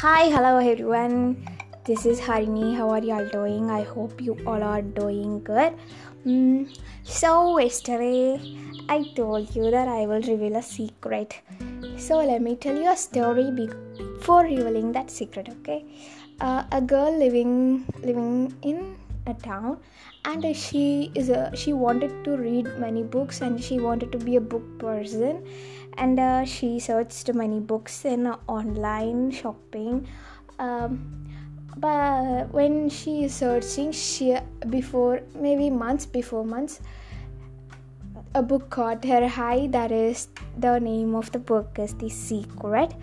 Hi, hello everyone. This is Harini. How are y'all doing? I hope you all are doing good. Mm, so, yesterday I told you that I will reveal a secret. So, let me tell you a story before revealing that secret, okay? Uh, a girl living living in a town and she is a she wanted to read many books and she wanted to be a book person and uh, she searched many books in online shopping. Um, but when she is searching she before maybe months before months a book caught her eye. That is the name of the book is the secret.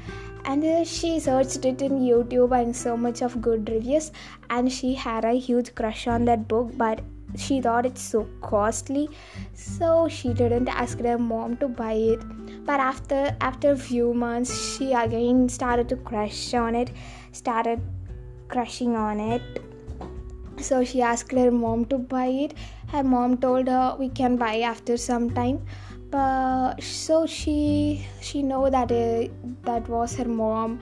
And uh, she searched it in youtube and so much of good reviews. And she had a huge crush on that book. But she thought it's so costly so she didn't ask her mom to buy it. But after after a few months she again started to crush on it started crushing on it. So she asked her mom to buy it. Her mom told her we can buy after some time. But so she she know that uh, that was her mom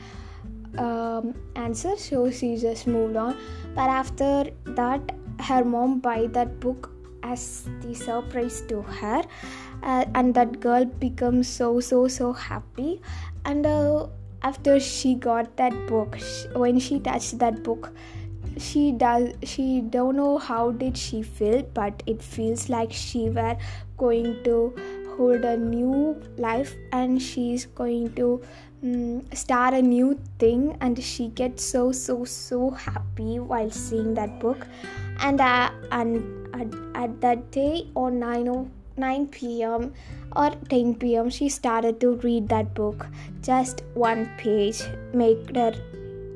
um, answer. So she just moved on. But after that her mom buy that book as the surprise to her uh, and that girl becomes so so so happy. And uh, after she got that book she, when she touched that book she does she don't know how did she feel but it feels like she were going to hold a new life and she's going to um, start a new thing and she gets so so so happy while seeing that book and uh, and at, at that day or 9 9 p.m. or 10 p.m. she started to read that book just one page made her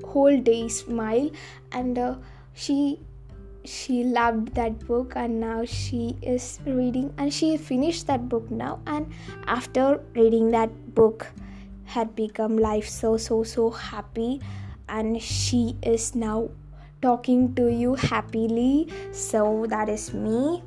whole day smile and uh, she she loved that book and now she is reading and she finished that book now and after reading that book had become life so so so happy and she is now talking to you happily. So that is me.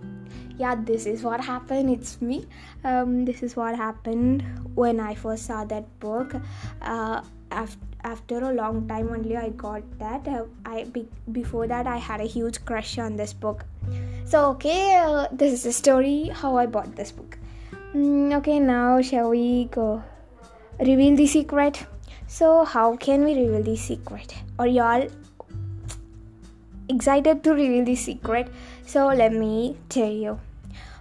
Yeah this is what happened. It's me. Um, this is what happened when i first saw that book. Uh, after after a long time only i got that uh, i be, before that i had a huge crush on this book. So okay uh, this is the story how i bought this book. Mm, okay now shall we go reveal the secret? So how can we reveal the secret? Are y'all excited to reveal the secret? So let me tell you.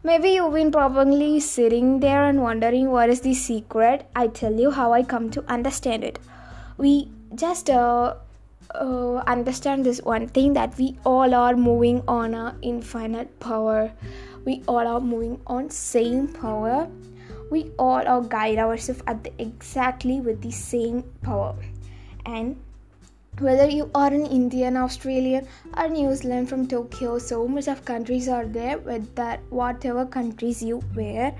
Maybe you've been probably sitting there and wondering what is the secret. I tell you how i come to understand it we just uh, uh, understand this one thing that we all are moving on a infinite power. We all are moving on same power. We all are guide ourselves at the, exactly with the same power. And whether you are an indian australian or new zealand from tokyo so much of countries are there with that whatever countries you wear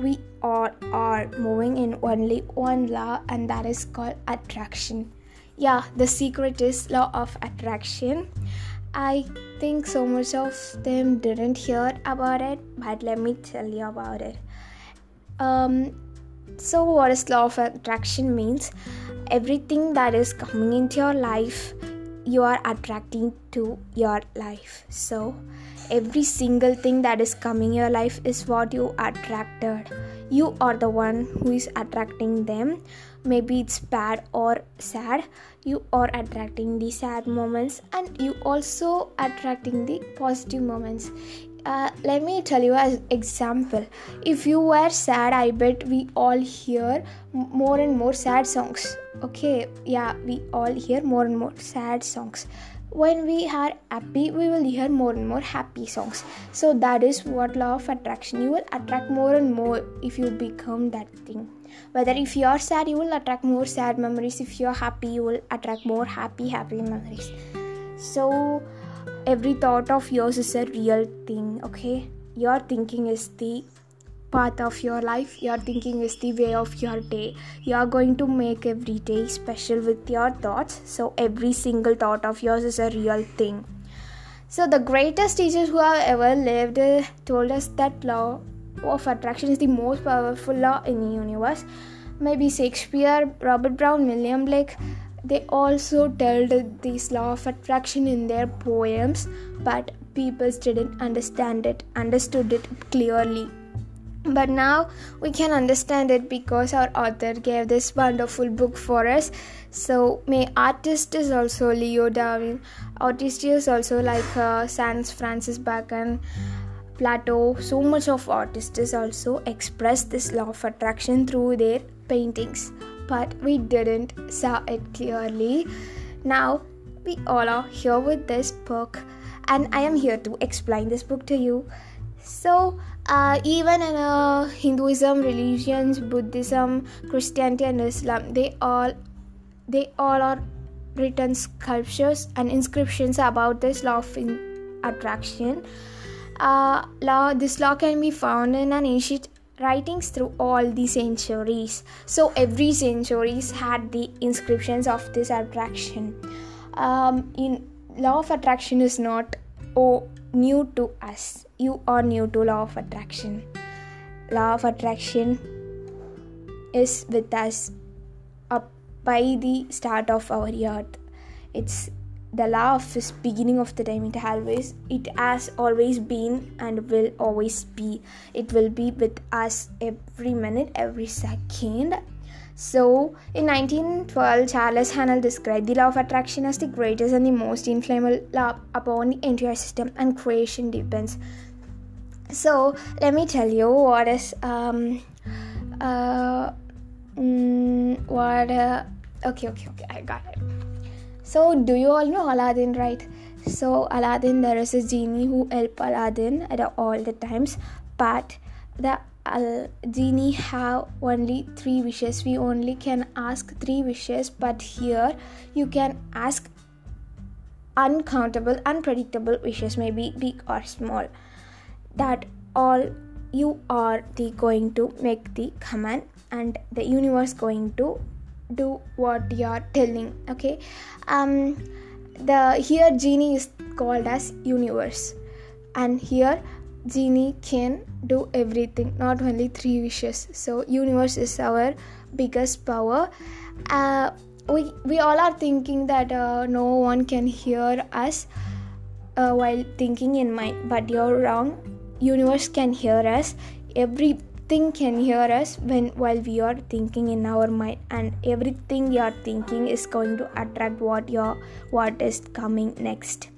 we all are moving in only one law and that is called attraction. Yeah the secret is law of attraction. I think so much of them didn't hear about it but let me tell you about it. Um so what is law of attraction means everything that is coming into your life you are attracting to your life. So every single thing that is coming your life is what you attracted. You are the one who is attracting them. Maybe it's bad or sad. You are attracting the sad moments and you also attracting the positive moments uh, let me tell you as example. If you were sad i bet we all hear more and more sad songs. Okay yeah we all hear more and more sad songs. When we are happy we will hear more and more happy songs. So that is what law of attraction. You will attract more and more if you become that thing. Whether if you are sad you will attract more sad memories. If you are happy you will attract more happy happy memories. So every thought of yours is a real thing okay? Your thinking is the path of your life. Your thinking is the way of your day. You are going to make every day special with your thoughts. So every single thought of yours is a real thing. So the greatest teachers who have ever lived uh, told us that law of attraction is the most powerful law in the universe. Maybe shakespeare robert brown william blake they also told this law of attraction in their poems but people didn't understand it understood it clearly. But now we can understand it because our author gave this wonderful book for us. So my artist is also leo darwin. Artist is also like uh, sans francis bacon plato. So much of artists also express this law of attraction through their paintings but we didn't saw it clearly now we all are here with this book and i am here to explain this book to you so uh, even in uh, Hinduism, religions, Buddhism, Christianity, and Islam, they all they all are written sculptures and inscriptions about this law of attraction. Uh, law this law can be found in an ancient writings through all the centuries. So every centuries had the inscriptions of this attraction. Um, in law of attraction is not oh new to us you are new to law of attraction law of attraction is with us up by the start of our earth it's the law of this beginning of the time it always it has always been and will always be it will be with us every minute every second so, in 1912, Charles Haanel described the law of attraction as the greatest and the most inflammable law upon the entire system, and creation depends. So, let me tell you what is um uh mm, what uh, okay okay okay I got it. So, do you all know Aladdin, right? So, Aladdin, there is a genie who help Aladdin at all the times, but the Al genie have only three wishes. We only can ask three wishes, but here you can ask uncountable, unpredictable wishes, maybe big or small. That all you are the going to make the command, and the universe going to do what you are telling. Okay, um, the here genie is called as universe, and here genie can do everything not only three wishes. So universe is our biggest power. Uh, we we all are thinking that uh, no one can hear us uh, while thinking in mind. But you're wrong. Universe can hear us everything can hear us when while we are thinking in our mind and everything you are thinking is going to attract what your what is coming next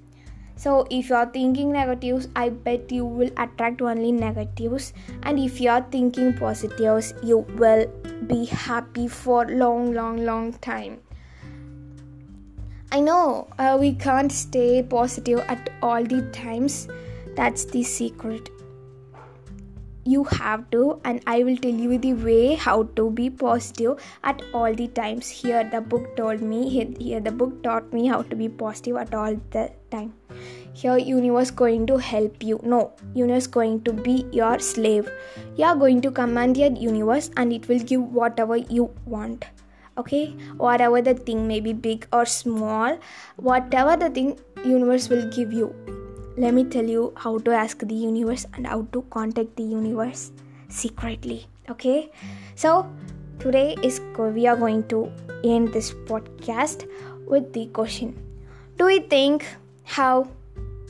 so, if you are thinking negatives, I bet you will attract only negatives, and if you are thinking positives, you will be happy for long, long, long time. I know uh, we can't stay positive at all the times. That's the secret you have to and i will tell you the way how to be positive at all the times. Here the book told me here the book taught me how to be positive at all the time. Here universe going to help you. No universe going to be your slave. You are going to command your universe and it will give whatever you want. Okay? Whatever the thing may be big or small whatever the thing universe will give you let me tell you how to ask the universe and how to contact the universe secretly okay? So today is we are going to end this podcast with the question. Do you think how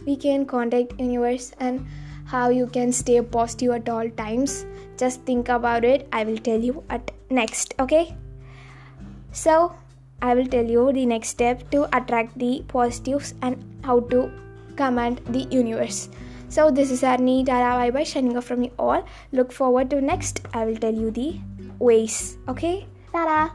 we can contact universe and how you can stay positive at all times? Just think about it. I will tell you at next okay? So i will tell you the next step to attract the positives and how to command the universe. So this is Harini Tara bye bye shining off from you all. Look forward to next. I will tell you the ways. Okay? Tara.